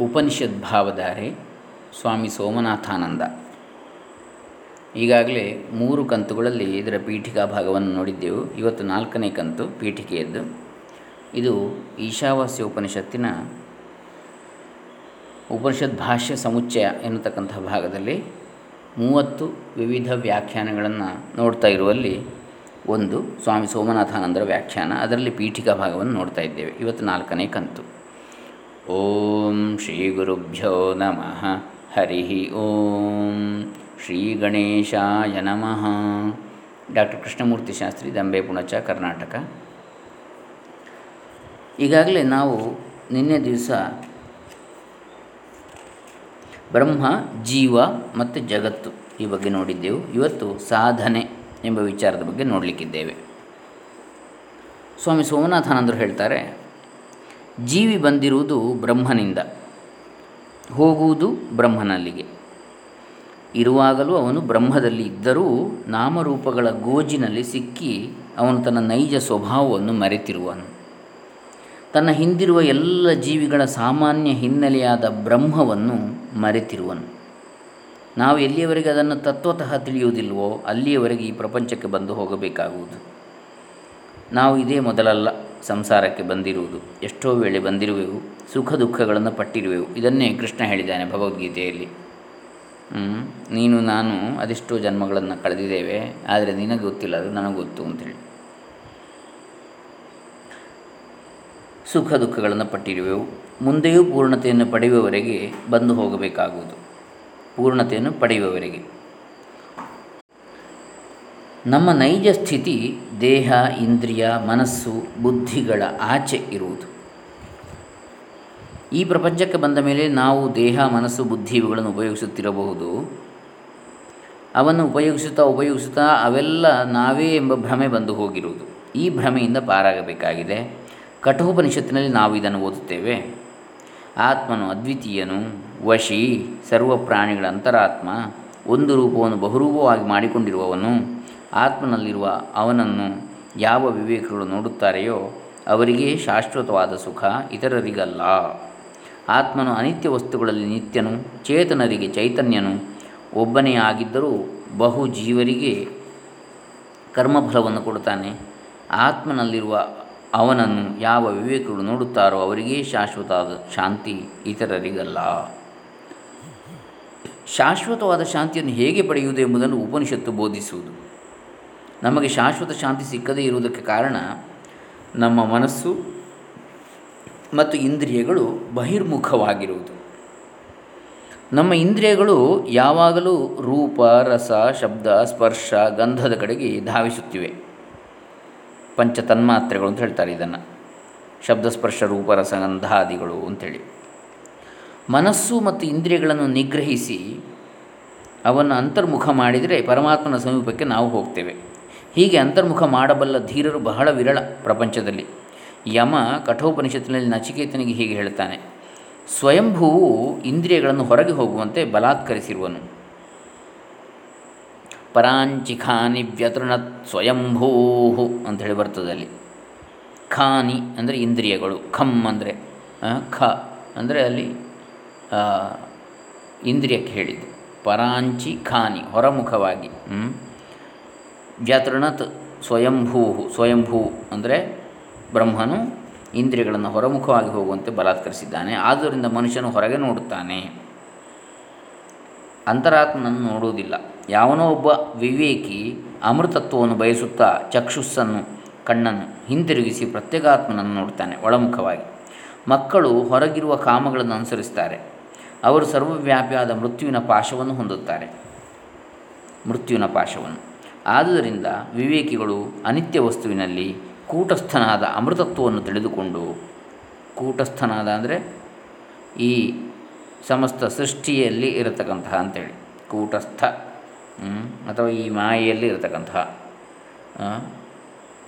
ಉಪನಿಷದ್ ಭಾವಧಾರೆ ಸ್ವಾಮಿ ಸೋಮನಾಥಾನಂದ. ಈಗಾಗಲೇ ಮೂರು ಕಂತುಗಳಲ್ಲಿ ಇದರ ಪೀಠಿಕಾ ಭಾಗವನ್ನು ನೋಡಿದ್ದೆವು. ಇವತ್ತು ನಾಲ್ಕನೇ ಕಂತು ಪೀಠಿಕೆಯದ್ದು. ಇದು ಈಶಾವಾಸ್ಯ ಉಪನಿಷತ್ತಿನ ಉಪನಿಷತ್ ಭಾಷ್ಯ ಸಮುಚ್ಚಯ ಎನ್ನತಕ್ಕಂಥ ಭಾಗದಲ್ಲಿ ಮೂವತ್ತು ವಿವಿಧ ವ್ಯಾಖ್ಯಾನಗಳನ್ನು ನೋಡ್ತಾ ಇರುವಲ್ಲಿ ಒಂದು ಸ್ವಾಮಿ ಸೋಮನಾಥಾನಂದರ ವ್ಯಾಖ್ಯಾನ. ಅದರಲ್ಲಿ ಪೀಠಿಕಾ ಭಾಗವನ್ನು ನೋಡ್ತಾ ಇದ್ದೇವೆ. ಇವತ್ತು ನಾಲ್ಕನೇ ಕಂತು. ಓಂ ಶ್ರೀ ಗುರುಭ್ಯೋ ನಮಃ. ಹರಿ ಓಂ. ಶ್ರೀ ಗಣೇಶಾಯ ನಮಃ. ಡಾಕ್ಟರ್ ಕೃಷ್ಣಮೂರ್ತಿ ಶಾಸ್ತ್ರಿ, ದಂಬೆ, ಪುಣಚ, ಕರ್ನಾಟಕ. ಈಗಾಗಲೇ ನಾವು ನಿನ್ನೆ ದಿವಸ ಬ್ರಹ್ಮ, ಜೀವ ಮತ್ತು ಜಗತ್ತು ಈ ಬಗ್ಗೆ ನೋಡಿದ್ದೆವು. ಇವತ್ತು ಸಾಧನೆ ಎಂಬ ವಿಚಾರದ ಬಗ್ಗೆ ನೋಡಲಿಕ್ಕಿದ್ದೇವೆ. ಸ್ವಾಮಿ ಸೋಮನಾಥಾನಂದರು ಹೇಳ್ತಾರೆ ಜೀವಿ ಬಂದಿರುವುದು ಬ್ರಹ್ಮನಿಂದ. ಹೋಗುವುದು ಬ್ರಹ್ಮನಲ್ಲಿಗೆ. ಇರುವಾಗಲೂ ಅವನು ಬ್ರಹ್ಮದಲ್ಲಿ ಇದ್ದರೂ ನಾಮರೂಪಗಳ ಗೋಜಿನಲ್ಲಿ ಸಿಕ್ಕಿ ಅವನು ತನ್ನ ನೈಜ ಸ್ವಭಾವವನ್ನು ಮರೆತಿರುವನು. ತನ್ನ ಹಿಂದಿರುವ ಎಲ್ಲ ಜೀವಿಗಳ ಸಾಮಾನ್ಯ ಹಿನ್ನೆಲೆಯಾದ ಬ್ರಹ್ಮವನ್ನು ಮರೆತಿರುವನು. ನಾವು ಎಲ್ಲಿಯವರೆಗೆ ಅದನ್ನು ತತ್ವತಃ ತಿಳಿಯುವುದಿಲ್ವೋ ಅಲ್ಲಿಯವರೆಗೆ ಈ ಪ್ರಪಂಚಕ್ಕೆ ಬಂದು ಹೋಗಬೇಕಾಗುವುದು. ನಾವು ಇದೇ ಮೊದಲಲ್ಲ. ಸಂಸಾರಕ್ಕೆ ಬಂದಿರುವುದು. ಎಷ್ಟೋ ವೇಳೆ ಬಂದಿರುವೆವು, ಸುಖ ದುಃಖಗಳನ್ನು ಪಟ್ಟಿರುವೆವು. ಇದನ್ನೇ ಕೃಷ್ಣ ಹೇಳಿದ್ದಾನೆ ಭಗವದ್ಗೀತೆಯಲ್ಲಿ. ನೀನು ನಾನು ಅದೆಷ್ಟೋ ಜನ್ಮಗಳನ್ನು ಕಳೆದಿದ್ದೇವೆ, ಆದರೆ ನಿನಗೆ ಗೊತ್ತಿಲ್ಲ, ಅದು ನನಗೆ ಗೊತ್ತು ಅಂತೇಳಿ. ಸುಖ ದುಃಖಗಳನ್ನು ಪಟ್ಟಿರುವೆವು. ಮುಂದೆಯೂ ಪೂರ್ಣತೆಯನ್ನು ಪಡೆಯುವವರೆಗೆ ಬಂದು ಹೋಗಬೇಕಾಗುವುದು. ಪೂರ್ಣತೆಯನ್ನು ಪಡೆಯುವವರೆಗೆ. ನಮ್ಮ ನೈಜ ಸ್ಥಿತಿ ದೇಹ, ಇಂದ್ರಿಯ, ಮನಸ್ಸು, ಬುದ್ಧಿಗಳ ಆಚೆ ಇರುವುದು. ಈ ಪ್ರಪಂಚಕ್ಕೆ ಬಂದ ಮೇಲೆ ನಾವು ದೇಹ, ಮನಸ್ಸು, ಬುದ್ಧಿ ಇವುಗಳನ್ನು ಉಪಯೋಗಿಸುತ್ತಿರಬಹುದು. ಅವನ್ನು ಉಪಯೋಗಿಸುತ್ತಾ ಉಪಯೋಗಿಸುತ್ತಾ ಅವೆಲ್ಲ ನಾವೇ ಎಂಬ ಭ್ರಮೆ ಬಂದು ಹೋಗಿರುವುದು. ಈ ಭ್ರಮೆಯಿಂದ ಪಾರಾಗಬೇಕಾಗಿದೆ. ಕಠೋಪನಿಷತ್ತಿನಲ್ಲಿ ನಾವು ಇದನ್ನು ಓದುತ್ತೇವೆ. ಆತ್ಮನು ಅದ್ವಿತೀಯನು, ವಶಿ ಸರ್ವ ಪ್ರಾಣಿಗಳ ಅಂತರಾತ್ಮ, ಒಂದು ರೂಪವನ್ನು ಬಹುರೂಪವಾಗಿ ಮಾಡಿಕೊಂಡಿರುವವನು ಆತ್ಮನಲ್ಲಿರುವ ಅವನನ್ನು ಯಾವ ವಿವೇಕಗಳು ನೋಡುತ್ತಾರೆಯೋ ಅವರಿಗೆ ಶಾಶ್ವತವಾದ ಸುಖ ಇತರರಿಗಲ್ಲ. ಆತ್ಮನು ಅನಿತ್ಯ ವಸ್ತುಗಳಲ್ಲಿ ನಿತ್ಯನು, ಚೇತನರಿಗೆ ಚೈತನ್ಯನು. ಒಬ್ಬನೇ ಆಗಿದ್ದರೂ ಬಹು ಜೀವರಿಗೆ ಕರ್ಮಫಲವನ್ನು ಕೊಡುತ್ತಾನೆ. ಆತ್ಮನಲ್ಲಿರುವ ಅವನನ್ನು ಯಾವ ವಿವೇಕಗಳು ನೋಡುತ್ತಾರೋ ಅವರಿಗೆ ಶಾಶ್ವತವಾದ ಶಾಂತಿ ಇತರರಿಗಲ್ಲ. ಶಾಶ್ವತವಾದ ಶಾಂತಿಯನ್ನು ಹೇಗೆ ಪಡೆಯುವುದು ಎಂಬುದನ್ನು ಉಪನಿಷತ್ತು ಬೋಧಿಸುವುದು. ನಮಗೆ ಶಾಶ್ವತ ಶಾಂತಿ ಸಿಕ್ಕದೇ ಇರುವುದಕ್ಕೆ ಕಾರಣ ನಮ್ಮ ಮನಸ್ಸು ಮತ್ತು ಇಂದ್ರಿಯಗಳು ಬಹಿರ್ಮುಖವಾಗಿರುವುದು. ನಮ್ಮ ಇಂದ್ರಿಯಗಳು ಯಾವಾಗಲೂ ರೂಪ, ರಸ, ಶಬ್ದ, ಸ್ಪರ್ಶ, ಗಂಧದ ಕಡೆಗೆ ಧಾವಿಸುತ್ತಿವೆ. ಪಂಚ ತನ್ಮಾತ್ರೆಗಳು ಅಂತ ಹೇಳ್ತಾರೆ ಇದನ್ನು. ಶಬ್ದ, ಸ್ಪರ್ಶ, ರೂಪ ರಸಗಂಧಾದಿಗಳು ಅಂಥೇಳಿ ಮನಸ್ಸು ಮತ್ತು ಇಂದ್ರಿಯಗಳನ್ನು ನಿಗ್ರಹಿಸಿ ಅವನ್ನು ಅಂತರ್ಮುಖ ಮಾಡಿದರೆ ಪರಮಾತ್ಮನ ಸಮೀಪಕ್ಕೆ ನಾವು ಹೋಗ್ತೇವೆ. ಹೀಗೆ ಅಂತರ್ಮುಖ ಮಾಡಬಲ್ಲ ಧೀರರು ಬಹಳ ವಿರಳ ಪ್ರಪಂಚದಲ್ಲಿ. ಯಮ ಕಠೋಪನಿಷತ್ತಿನಲ್ಲಿ ನಚಿಕೇತನಿಗೆ ಹೀಗೆ ಹೇಳ್ತಾನೆ ಸ್ವಯಂಭೂವು ಇಂದ್ರಿಯಗಳನ್ನು ಹೊರಗೆ ಹೋಗುವಂತೆ ಬಲಾತ್ಕರಿಸಿರುವನು. ಪರಾಂಚಿಖಾನಿ ವ್ಯತೃಣತ್ ಸ್ವಯಂಭೂ ಹೇಳಿ ಬರ್ತದೆ ಅಲ್ಲಿ. ಖಾನಿ ಅಂದರೆ ಇಂದ್ರಿಯಗಳು ಖಮ್ ಅಂದರೆ ಖ ಅಂದರೆ ಅಲ್ಲಿ ಇಂದ್ರಿಯಕ್ಕೆ ಹೇಳಿದ್ದು. ಪರಾಂಚಿ ಖಾನಿ ಹೊರಮುಖವಾಗಿ ವ್ಯತೃಣತ್ ಸ್ವಯಂಭೂ ಸ್ವಯಂಭೂ ಅಂದರೆ ಬ್ರಹ್ಮನು ಇಂದ್ರಿಯಗಳನ್ನು ಹೊರಮುಖವಾಗಿ ಹೋಗುವಂತೆ ಬಲಾತ್ಕರಿಸಿದ್ದಾನೆ. ಆದ್ದರಿಂದ ಮನುಷ್ಯನು ಹೊರಗೆ ನೋಡುತ್ತಾನೆ. ಅಂತರಾತ್ಮನನ್ನು ನೋಡುವುದಿಲ್ಲ. ಯಾವನೋ ಒಬ್ಬ ವಿವೇಕಿ ಅಮೃತತ್ವವನ್ನು ಬಯಸುತ್ತಾ ಚಕ್ಷುಸ್ಸನ್ನು, ಕಣ್ಣನ್ನು ಹಿಂತಿರುಗಿಸಿ ಪ್ರತ್ಯೇಕಾತ್ಮನನ್ನು ನೋಡುತ್ತಾನೆ ಒಳಮುಖವಾಗಿ. ಮಕ್ಕಳು ಹೊರಗಿರುವ ಕಾಮಗಳನ್ನು ಅನುಸರಿಸ್ತಾರೆ ಅವರು ಸರ್ವವ್ಯಾಪಿಯಾದ ಮೃತ್ಯುವಿನ ಪಾಶವನ್ನು ಹೊಂದುತ್ತಾರೆ. ಮೃತ್ಯುವಿನ ಪಾಶವನ್ನು. ಆದುದರಿಂದ ವಿವೇಕಿಗಳು ಅನಿತ್ಯ ವಸ್ತುವಿನಲ್ಲಿ ಕೂಟಸ್ಥನಾದ ಅಮೃತತ್ವವನ್ನು ತಿಳಿದುಕೊಂಡು, ಕೂಟಸ್ಥನಾದ ಅಂದರೆ ಈ ಸಮಸ್ತ ಸೃಷ್ಟಿಯಲ್ಲಿ ಇರತಕ್ಕಂತಹ ಅಂಥೇಳಿ ಕೂಟಸ್ಥ ಅಥವಾ ಈ ಮಾಯೆಯಲ್ಲಿ ಇರತಕ್ಕಂತಹ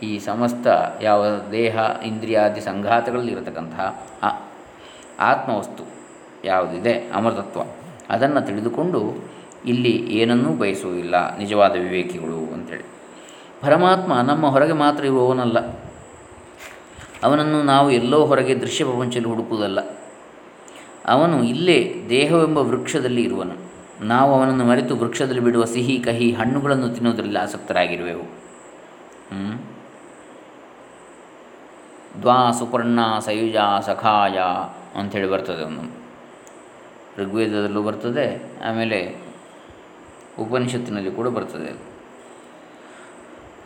ಈ ಸಮಸ್ತ ಯಾವ ದೇಹ, ಇಂದ್ರಿಯಾದಿ ಸಂಘಾತಗಳಲ್ಲಿ ಇರತಕ್ಕಂತಹ ಆತ್ಮವಸ್ತು ಯಾವುದಿದೆ, ಅಮೃತತ್ವ, ಅದನ್ನು ತಿಳಿದುಕೊಂಡು ಇಲ್ಲಿ ಏನನ್ನೂ ಬಯಸುವುದಿಲ್ಲ. ನಿಜವಾದ ವಿವೇಕಿಗಳು ಅಂತೇಳಿ. ಪರಮಾತ್ಮ ನಮ್ಮ ಹೊರಗೆ ಮಾತ್ರ ಇರುವವನಲ್ಲ. ಅವನನ್ನು ನಾವು ಎಲ್ಲೋ ಹೊರಗೆ ದೃಶ್ಯ ಪ್ರಪಂಚದಲ್ಲಿ ಹುಡುಕುವುದಲ್ಲ. ಅವನು ಇಲ್ಲೇ ದೇಹವೆಂಬ ವೃಕ್ಷದಲ್ಲಿ ಇರುವನು. ನಾವು ಅವನನ್ನು ಮರೆತು ವೃಕ್ಷದಲ್ಲಿ ಬಿಡುವ ಸಿಹಿ, ಕಹಿ, ಹಣ್ಣುಗಳನ್ನು ತಿನ್ನುವುದರಲ್ಲಿ ಆಸಕ್ತರಾಗಿರುವೆವು. ದ್ವಾ ಸುಪರ್ಣ ಸಯುಜ ಸಖಾಯ ಅಂಥೇಳಿ ಬರ್ತದೆ ಒಂದು. ಋಗ್ವೇದದಲ್ಲೂ ಬರ್ತದೆ, ಆಮೇಲೆ ಉಪನಿಷತ್ತಿನಲ್ಲಿ ಕೂಡ ಬರ್ತದೆ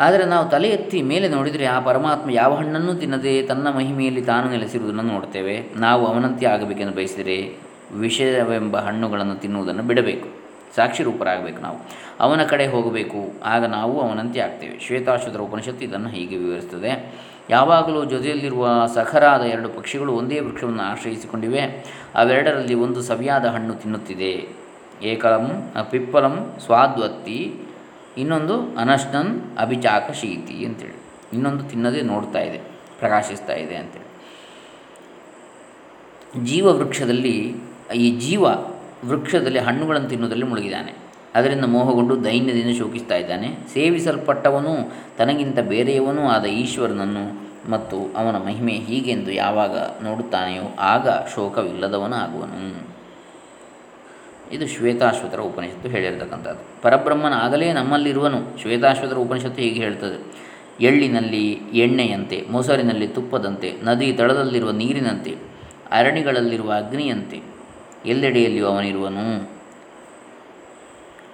ಆದರೆ ನಾವು ತಲೆ ಎತ್ತಿ ಮೇಲೆ ನೋಡಿದರೆ ಆ ಪರಮಾತ್ಮ ಯಾವ ಹಣ್ಣನ್ನು ತಿನ್ನದೆ ತನ್ನ ಮಹಿಮೆಯಲ್ಲಿ ತಾನು ನೆಲೆಸಿರುವುದನ್ನು ನೋಡ್ತೇವೆ. ನಾವು ಅವನಂತೆ ಆಗಬೇಕೆಂದು ಬಯಸಿದರೆ ವಿಷಯವೆಂಬ ಹಣ್ಣುಗಳನ್ನು ತಿನ್ನುವುದನ್ನು ಬಿಡಬೇಕು. ಸಾಕ್ಷಿ ರೂಪರಾಗಬೇಕು ನಾವು. ಅವನ ಕಡೆ ಹೋಗಬೇಕು. ಆಗ ನಾವು ಅವನಂತೆ ಆಗ್ತೇವೆ. ಶ್ವೇತಾಶ್ವತರ ಉಪನಿಷತ್ತು ಇದನ್ನು ಹೀಗೆ ವಿವರಿಸುತ್ತದೆ. ಯಾವಾಗಲೂ ಜೊತೆಯಲ್ಲಿರುವ ಸಖರಾದ ಎರಡು ಪಕ್ಷಿಗಳು ಒಂದೇ ವೃಕ್ಷವನ್ನು ಆಶ್ರಯಿಸಿಕೊಂಡಿವೆ. ಅವೆರಡರಲ್ಲಿ ಒಂದು ಸವಿಯಾದ ಹಣ್ಣು ತಿನ್ನುತ್ತಿದೆ. ಏಕಲಂ ಪಿಪ್ಪಲಂ ಸ್ವಾದ್ವತ್ತಿ, ಇನ್ನೊಂದು ಅನಷ್ಟನ್ ಅಭಿಚಾಕ ಶೀತಿ ಅಂತೇಳಿ. ಇನ್ನೊಂದು ತಿನ್ನದೇ ನೋಡ್ತಾ ಇದೆ, ಪ್ರಕಾಶಿಸ್ತಾ ಇದೆ ಅಂತೇಳಿ. ಜೀವ ವೃಕ್ಷದಲ್ಲಿ ಈ ಜೀವ ವೃಕ್ಷದಲ್ಲಿ ಹಣ್ಣುಗಳನ್ನು ತಿನ್ನುವುದರಲ್ಲಿ ಮುಳುಗಿದ್ದಾನೆ. ಅದರಿಂದ ಮೋಹಗೊಂಡು ದೈನ್ಯದಿಂದ ಶೋಕಿಸ್ತಾ ಇದ್ದಾನೆ. ಸೇವಿಸಲ್ಪಟ್ಟವನು, ತನಗಿಂತ ಬೇರೆಯವನೂ ಆದ ಈಶ್ವರನನ್ನು ಮತ್ತು ಅವನ ಮಹಿಮೆ ಹೀಗೆಂದು ಯಾವಾಗ ನೋಡುತ್ತಾನೆಯೋ ಆಗ ಶೋಕವಿಲ್ಲದವನ ಆಗುವನು ಇದು ಶ್ವೇತಾಶ್ವತರ ಉಪನಿಷತ್ತು ಹೇಳಿರ್ತಕ್ಕಂಥದ್ದು. ಪರಬ್ರಹ್ಮನ ಆಗಲೇ ನಮ್ಮಲ್ಲಿರುವನು ಶ್ವೇತಾಶ್ವತರ ಉಪನಿಷತ್ತು ಹೀಗೆ ಹೇಳ್ತದೆ. ಎಳ್ಳಿನಲ್ಲಿ ಎಣ್ಣೆಯಂತೆ, ಮೊಸರಿನಲ್ಲಿ ತುಪ್ಪದಂತೆ, ನದಿ ತಳದಲ್ಲಿರುವ ನೀರಿನಂತೆ ಅರಣಿಗಳಲ್ಲಿರುವ ಅಗ್ನಿಯಂತೆ, ಎಲ್ಲೆಡೆಯಲ್ಲಿಯೂ ಅವನಿರುವನು.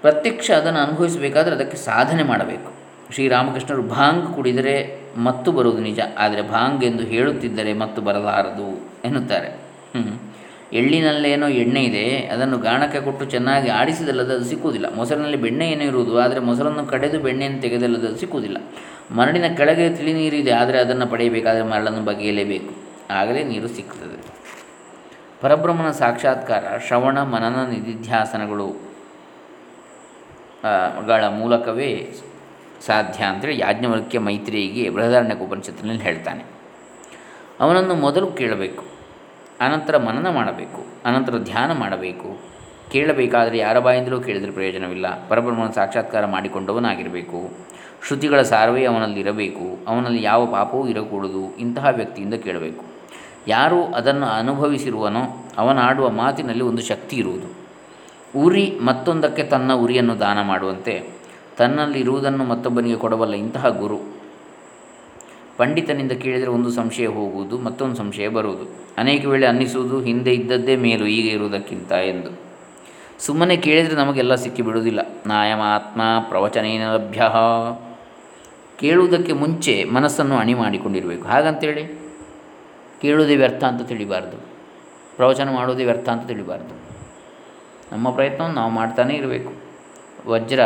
ಪ್ರತ್ಯಕ್ಷ ಅದನ್ನು ಅನುಭವಿಸಬೇಕಾದರೆ ಅದಕ್ಕೆ ಸಾಧನೆ ಮಾಡಬೇಕು. ಶ್ರೀರಾಮಕೃಷ್ಣರು ಭಾಂಗ್ ಕುಡಿದರೆ ಮತ್ತು ಬರುವುದು ನಿಜ, ಆದರೆ ಭಾಂಗ್ ಎಂದು ಹೇಳುತ್ತಿದ್ದರೆ ಮತ್ತು ಬರಲಾರದು ಎನ್ನುತ್ತಾರೆ. ಹ್ಞೂ ಎಳ್ಳಿನಲ್ಲೇನೋ ಎಣ್ಣೆ ಇದೆ, ಅದನ್ನು ಗಾಣಕ್ಕೆ ಕೊಟ್ಟು ಚೆನ್ನಾಗಿ ಆಡಿಸಿದಲ್ಲದ ಅದು ಸಿಕ್ಕುವುದಿಲ್ಲ. ಮೊಸರಿನಲ್ಲಿ ಬೆಣ್ಣೆ ಏನೋ ಇರುವುದು, ಆದರೆ ಮೊಸರನ್ನು ಕಡೆದು ಬೆಣ್ಣೆಯನ್ನು ತೆಗೆದಲ್ಲದ ಅದು ಸಿಕ್ಕುವುದಿಲ್ಲ. ಮರಳಿನ ಕೆಳಗೆ ತಿಳಿ ನೀರಿದೆ ಆದರೆ ಅದನ್ನು ಪಡೆಯಬೇಕಾದರೆ ಮರಳನ್ನು ಬಗೆಯಲೇಬೇಕು. ಆಗಲೇ ನೀರು ಸಿಗ್ತದೆ ಪರಬ್ರಹ್ಮನ ಸಾಕ್ಷಾತ್ಕಾರ, ಶ್ರವಣ ಮನನ ನಿಧಿಧ್ಯಾಸನಗಳು ಗಳ ಮೂಲಕವೇ ಸಾಧ್ಯ ಅಂತೇಳಿ ಯಾಜ್ಞವಲ್ಕ್ಯ ಮೈತ್ರಿಯಿಗೆ ಬೃಹದಾರಣ್ಯ ಉಪನಿಷತ್ತಿನಲ್ಲಿ ಹೇಳ್ತಾನೆ. ಅವನನ್ನು ಮೊದಲು ಕೇಳಬೇಕು. ಅನಂತರ ಮನನ ಮಾಡಬೇಕು, ಅನಂತರ ಧ್ಯಾನ ಮಾಡಬೇಕು. ಕೇಳಬೇಕಾದರೆ ಯಾರ ಬಾಯಿಂದಲೂ ಕೇಳಿದರೆ ಪ್ರಯೋಜನವಿಲ್ಲ. ಪರಬ್ರಹ್ಮನ ಸಾಕ್ಷಾತ್ಕಾರ ಮಾಡಿಕೊಂಡವನಾಗಿರಬೇಕು. ಶ್ರುತಿಗಳ ಸಾರವೇ ಅವನಲ್ಲಿ ಇರಬೇಕು ಅವನಲ್ಲಿ ಯಾವ ಪಾಪವೂ ಇರಕೂಡದು. ಇಂತಹ ವ್ಯಕ್ತಿಯಿಂದ ಕೇಳಬೇಕು. ಯಾರು ಅದನ್ನು ಅನುಭವಿಸಿರುವನೋ ಅವನಾಡುವ ಮಾತಿನಲ್ಲಿ ಒಂದು ಶಕ್ತಿ ಇರುವುದು. ಉರಿ ಮತ್ತೊಂದಕ್ಕೆ ತನ್ನ ಉರಿಯನ್ನು ದಾನ ಮಾಡುವಂತೆ, ತನ್ನಲ್ಲಿರುವುದನ್ನು ಮತ್ತೊಬ್ಬನಿಗೆ ಕೊಡಬಲ್ಲ ಇಂತಹ ಗುರು ಪಂಡಿತನಿಂದ ಕೇಳಿದರೆ ಒಂದು ಸಂಶಯ ಹೋಗುವುದು, ಮತ್ತೊಂದು ಸಂಶಯ ಬರುವುದು. ಅನೇಕ ವೇಳೆ ಅನ್ನಿಸುವುದು, ಹಿಂದೆ ಇದ್ದದ್ದೇ ಮೇಲು ಈಗ ಇರುವುದಕ್ಕಿಂತ ಎಂದು. ಸುಮ್ಮನೆ ಕೇಳಿದರೆ ನಮಗೆಲ್ಲ ಸಿಕ್ಕಿಬಿಡುವುದಿಲ್ಲ. ನಾಯಮಾತ್ಮ ಪ್ರವಚನೇನ ಲಭ್ಯ. ಕೇಳುವುದಕ್ಕೆ ಮುಂಚೆ ಮನಸ್ಸನ್ನು ಅಣಿ ಮಾಡಿಕೊಂಡಿರಬೇಕು. ಹಾಗಂತೇಳಿ, ಕೇಳುವುದೇ ವ್ಯರ್ಥ ಅಂತ ತಿಳಿಬಾರ್ದು. ಪ್ರವಚನ ಮಾಡುವುದೇ ವ್ಯರ್ಥ ಅಂತ ತಿಳಿಬಾರ್ದು. ನಮ್ಮ ಪ್ರಯತ್ನವನ್ನು ನಾವು ಮಾಡ್ತಾನೇ ಇರಬೇಕು. ವಜ್ರ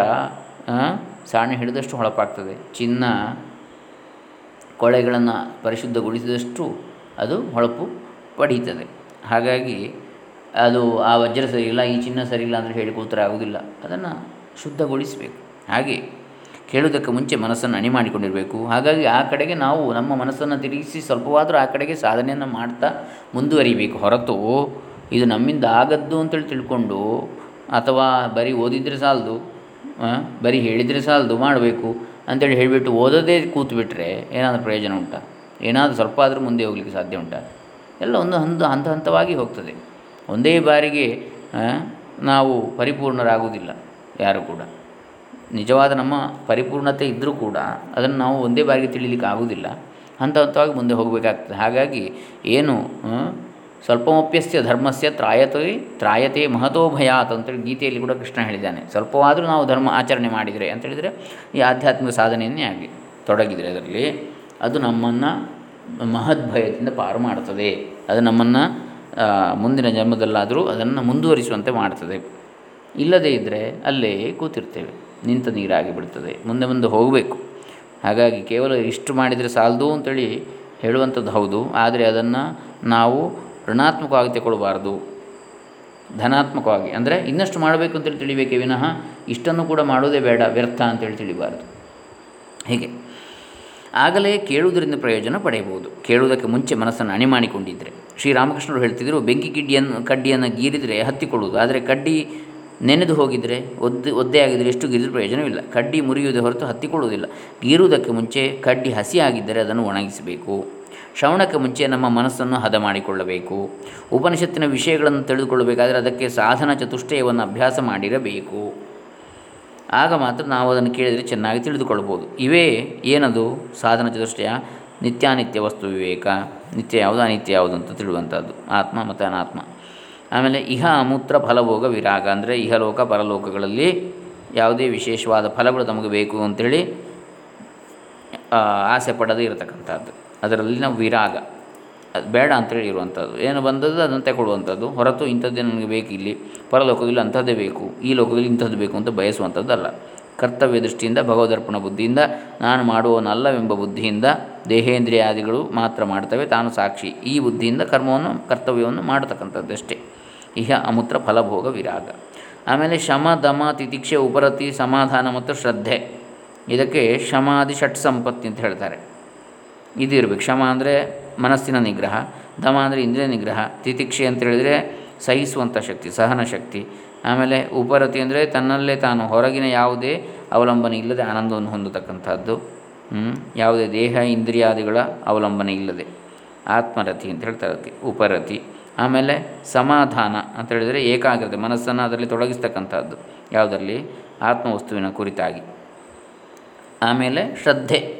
ಸಾಣೆ ಹಿಡಿದಷ್ಟು ಹೊಳಪಾಗ್ತದೆ. ಚಿನ್ನ ಕೊಳೆಗಳನ್ನು ಪರಿಶುದ್ಧಗೊಳಿಸಿದಷ್ಟು ಅದು ಹೊಳಪು ಪಡೀತದೆ. ಹಾಗಾಗಿ ಅದು ಆ ವಜ್ರ ಇಲ್ಲ ಈ ಚಿನ್ನ ಇಲ್ಲ ಅಂದರೆ ಹೇಳಿ ಕೂತರೆ ಆಗೋದಿಲ್ಲ ಅದನ್ನು ಶುದ್ಧಗೊಳಿಸಬೇಕು. ಹಾಗೆ ಕೇಳುವುದಕ್ಕೆ ಮುಂಚೆ ಮನಸ್ಸನ್ನು ಅಣಿ ಮಾಡಿಕೊಂಡಿರಬೇಕು ಹಾಗಾಗಿ ಆ ಕಡೆಗೆ ನಾವು ನಮ್ಮ ಮನಸ್ಸನ್ನು ತಿರುಗಿಸಿ ಸ್ವಲ್ಪವಾದರೂ ಆ ಕಡೆಗೆ ಸಾಧನೆಯನ್ನು ಮಾಡ್ತಾ ಮುಂದುವರಿಬೇಕು. ಹೊರತು ಇದು ನಮ್ಮಿಂದ ಆಗದ್ದು ಅಂತೇಳಿ ತಿಳ್ಕೊಂಡು ಅಥವಾ ಬರೀ ಓದಿದರೆ ಸಾಲದು ಬರೀ ಹೇಳಿದರೆ ಸಾಲದು ಮಾಡಬೇಕು. ಅಂತೇಳಿ ಹೇಳಿಬಿಟ್ಟು ಓದೋದೇ ಕೂತ್ಬಿಟ್ರೆ ಏನಾದರೂ ಪ್ರಯೋಜನ ಉಂಟಾ? ಏನಾದರೂ ಸ್ವಲ್ಪ ಆದರೂ ಮುಂದೆ ಹೋಗಲಿಕ್ಕೆ ಸಾಧ್ಯ ಉಂಟಾ? ಎಲ್ಲ ಒಂದು ಹಂತ ಹಂತ ಹಂತವಾಗಿ ಹೋಗ್ತದೆ. ಒಂದೇ ಬಾರಿಗೆ ನಾವು ಪರಿಪೂರ್ಣರಾಗುವುದಿಲ್ಲ, ಯಾರು ಕೂಡ. ನಿಜವಾದ ನಮ್ಮ ಪರಿಪೂರ್ಣತೆ ಇದ್ದರೂ ಕೂಡ ಅದನ್ನು ನಾವು ಒಂದೇ ಬಾರಿಗೆ ತಿಳಿಲಿಕ್ಕೆ ಆಗುವುದಿಲ್ಲ. ಹಂತ ಹಂತವಾಗಿ ಮುಂದೆ ಹೋಗಬೇಕಾಗ್ತದೆ. ಹಾಗಾಗಿ ಏನು ಸ್ವಲ್ಪಮಪ್ಯಸ್ಯ ಧರ್ಮಸ್ಯ ತ್ರಾಯತೆ ತ್ರಾಯತೆ ಮಹತೋ ಭಯಾತ್ ಅಂತೇಳಿ ಗೀತೆಯಲ್ಲಿ ಕೂಡ ಕೃಷ್ಣ ಹೇಳಿದ್ದಾನೆ. ಸ್ವಲ್ಪವಾದರೂ ನಾವು ಧರ್ಮ ಆಚರಣೆ ಮಾಡಿದರೆ ಅಂತೇಳಿದರೆ ಈ ಆಧ್ಯಾತ್ಮಿಕ ಸಾಧನೆಯನ್ನೇ ಆಗಿ ತೊಡಗಿದರೆ ಅದರಲ್ಲಿ ಅದು ನಮ್ಮನ್ನು ಮಹದ್ಭಯದಿಂದ ಪಾರು ಮಾಡ್ತದೆ. ಅದು ನಮ್ಮನ್ನು ಮುಂದಿನ ಜನ್ಮದಲ್ಲಾದರೂ ಅದನ್ನು ಮುಂದುವರಿಸುವಂತೆ ಮಾಡ್ತದೆ. ಇಲ್ಲದೇ ಇದ್ದರೆ ಅಲ್ಲೇ ಕೂತಿರ್ತೇವೆ. ನಿಂತ ನೀರಾಗಿ ಬಿಡ್ತದೆ. ಮುಂದೆ ಮುಂದೆ ಹೋಗಬೇಕು. ಹಾಗಾಗಿ ಕೇವಲ ಇಷ್ಟು ಮಾಡಿದರೆ ಸಾಲದು ಅಂತೇಳಿ ಹೇಳುವಂಥದ್ದು ಹೌದು. ಆದರೆ ಅದನ್ನು ನಾವು ಋಣಾತ್ಮಕವಾಗಿ ತಗೊಳ್ಬಾರ್ದು ಧನಾತ್ಮಕವಾಗಿ. ಅಂದರೆ ಇನ್ನಷ್ಟು ಮಾಡಬೇಕು ಅಂತೇಳಿ ತಿಳಿಬೇಕೆ ವಿನಃ ಇಷ್ಟನ್ನು ಕೂಡ ಮಾಡೋದೇ ಬೇಡ, ವ್ಯರ್ಥ ಅಂತೇಳಿ ತಿಳಿಬಾರ್ದು. ಹೀಗೆ. ಆಗಲೇ ಕೇಳುವುದರಿಂದ ಪ್ರಯೋಜನ ಪಡೆಯಬಹುದು. ಕೇಳುವುದಕ್ಕೆ ಮುಂಚೆ ಮನಸ್ಸನ್ನು ಅಣಿ ಮಾಡಿಕೊಂಡಿದ್ದರೆ ಶ್ರೀರಾಮಕೃಷ್ಣರು ಹೇಳ್ತಿದ್ದರು ಬೆಂಕಿ ಕಿಡ್ಡಿಯನ್ನು ಕಡ್ಡಿಯನ್ನು ಗೀರಿದರೆ ಹತ್ತಿಕೊಳ್ಳುವುದು ಆದರೆ ಕಡ್ಡಿ ನೆನೆದು ಹೋಗಿದರೆ, ಒದ್ದು, ಒದ್ದೆ ಆಗಿದ್ದರೆ ಎಷ್ಟು ಗೀರಿದ್ರೂ ಪ್ರಯೋಜನವಿಲ್ಲ. ಕಡ್ಡಿ ಮುರಿಯುವುದೇ ಹೊರತು ಹತ್ತಿಕೊಳ್ಳುವುದಿಲ್ಲ ಗೀರುವುದಕ್ಕೆ ಮುಂಚೆ ಕಡ್ಡಿ ಹಸಿ ಆಗಿದ್ದರೆ ಅದನ್ನು ಒಣಗಿಸಬೇಕು. ಶ್ರವಣಕ್ಕೆ ಮುಂಚೆ ನಮ್ಮ ಮನಸ್ಸನ್ನು ಹದ ಮಾಡಿಕೊಳ್ಳಬೇಕು. ಉಪನಿಷತ್ತಿನ ವಿಷಯಗಳನ್ನು ತಿಳಿದುಕೊಳ್ಳಬೇಕಾದರೆ ಅದಕ್ಕೆ ಸಾಧನ ಚತುಷ್ಟಯವನ್ನು ಅಭ್ಯಾಸ ಮಾಡಿರಬೇಕು. ಆಗ ಮಾತ್ರ ನಾವು ಅದನ್ನು ಕೇಳಿದರೆ ಚೆನ್ನಾಗಿ ತಿಳಿದುಕೊಳ್ಬೋದು. ಇವೇ ಏನದು? ಸಾಧನ ಚತುಷ್ಟಯ, ನಿತ್ಯಾನಿತ್ಯ ವಸ್ತು ವಿವೇಕ. ನಿತ್ಯ ಯಾವುದು, ಅನಿತ್ಯ ಯಾವುದು ಅಂತ ತಿಳುವಂಥದ್ದು ಆತ್ಮ ಮತ್ತು ಅನಾತ್ಮ. ಆಮೇಲೆ ಇಹ ಅಮೂತ್ರ ಫಲಭೋಗ, ವಿರಾಗ. ಅಂದರೆ ಇಹಲೋಕ, ಪರಲೋಕಗಳಲ್ಲಿ ಯಾವುದೇ ವಿಶೇಷವಾದ ಫಲಗಳು ತಮಗೆ ಬೇಕು ಅಂತೇಳಿ ಆಸೆ ಪಡದೇ ಇರತಕ್ಕಂಥದ್ದು. ಅದರಲ್ಲಿನ ವಿರಾಗ. ಅದು ಬೇಡ ಅಂತೇಳಿ ಇರುವಂಥದ್ದು. ಏನು ಬಂದದ್ದು ಅದನ್ನು ತೆಗೊಳ್ಳುವಂಥದ್ದು ಹೊರತು ಇಂಥದ್ದೇ ನನಗೆ ಬೇಕು ಇಲ್ಲಿ. ಪರಲೋಕದಲ್ಲಿ ಅಂಥದ್ದೇ ಬೇಕು. ಈ ಲೋಕದಲ್ಲಿ ಇಂಥದ್ದು ಬೇಕು ಅಂತ ಬಯಸುವಂಥದ್ದಲ್ಲ. ಕರ್ತವ್ಯ ದೃಷ್ಟಿಯಿಂದ, ಭಗವದರ್ಪಣ ಬುದ್ಧಿಯಿಂದ, ನಾನು ಮಾಡುವವನಲ್ಲವೆಂಬ ಬುದ್ಧಿಯಿಂದ, ದೇಹೇಂದ್ರಿಯಾದಿಗಳು ಮಾತ್ರ ಮಾಡ್ತವೆ, ತಾನು ಸಾಕ್ಷಿ. ಈ ಬುದ್ಧಿಯಿಂದ ಕರ್ಮವನ್ನು, ಕರ್ತವ್ಯವನ್ನು ಮಾಡತಕ್ಕಂಥದ್ದಷ್ಟೇ ಇಹ ಅಮೂತ್ರ ಫಲಭೋಗ ವಿರಾಗ. ಆಮೇಲೆ ಶಮ, ದಮ, ತಿತಿಕ್ಷೆ, ಉಪರತಿ, ಸಮಾಧಾನ ಮತ್ತು ಶ್ರದ್ಧೆ. ಇದಕ್ಕೆ ಶಮಾದಿ ಷಟ್ ಸಂಪತ್ತಿ ಅಂತ ಹೇಳ್ತಾರೆ. ಇದು ಇರಬೇಕು. ಶಮ ಅಂದರೆ ಮನಸ್ಸಿನ ನಿಗ್ರಹ, ದಮ ಅಂದರೆ ಇಂದ್ರಿಯ ನಿಗ್ರಹ, ತಿತಿಕ್ಷೆ ಅಂತ ಹೇಳಿದರೆ ಸಹಿಸುವಂಥ ಶಕ್ತಿ, ಸಹನ ಶಕ್ತಿ. ಆಮೇಲೆ ಉಪರತಿ ಅಂದರೆ ತನ್ನಲ್ಲೇ ತಾನು ಹೊರಗಿನ ಯಾವುದೇ ಅವಲಂಬನೆ ಇಲ್ಲದೆ ಆನಂದವನ್ನು ಹೊಂದತಕ್ಕಂಥದ್ದು. ಯಾವುದೇ ದೇಹ, ಇಂದ್ರಿಯಾದಿಗಳ ಅವಲಂಬನೆ ಇಲ್ಲದೆ. ಆತ್ಮರತಿ ಅಂತ ಹೇಳ್ತಾರೆ ಅದಕ್ಕೆ, ಉಪರತಿ. ಆಮೇಲೆ ಸಮಾಧಾನ ಅಂತ ಹೇಳಿದರೆ ಏಕಾಗ್ರತೆ, ಮನಸ್ಸನ್ನು ಅದರಲ್ಲಿ ತೊಡಗಿಸ್ತಕ್ಕಂಥದ್ದು. ಯಾವುದರಲ್ಲಿ? ಆತ್ಮವಸ್ತುವಿನ ಕುರಿತಾಗಿ. ಆಮೇಲೆ ಶ್ರದ್ಧೆ.